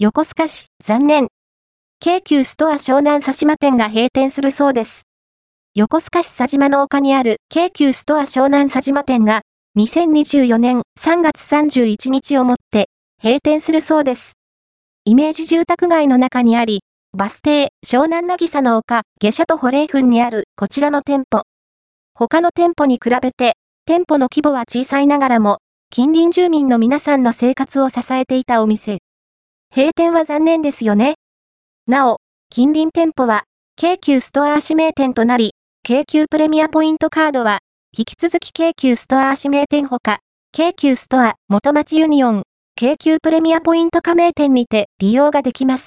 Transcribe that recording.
横須賀市、残念。京急ストア湘南佐島店が閉店するそうです。横須賀市佐島の丘にある京急ストア湘南佐島店が2024年3月31日をもって閉店するそうです。イメージ住宅街の中にあり、バス停、湘南渚の丘、下車と保冷墳にあるこちらの店舗。他の店舗に比べて、店舗の規模は小さいながらも、近隣住民の皆さんの生活を支えていたお店。閉店は残念ですよね。なお、近隣店舗は、京急ストア指名店となり、京急プレミアポイントカードは、引き続き京急ストア指名店ほか、京急ストア元町ユニオン、京急プレミアポイント加盟店にて利用ができます。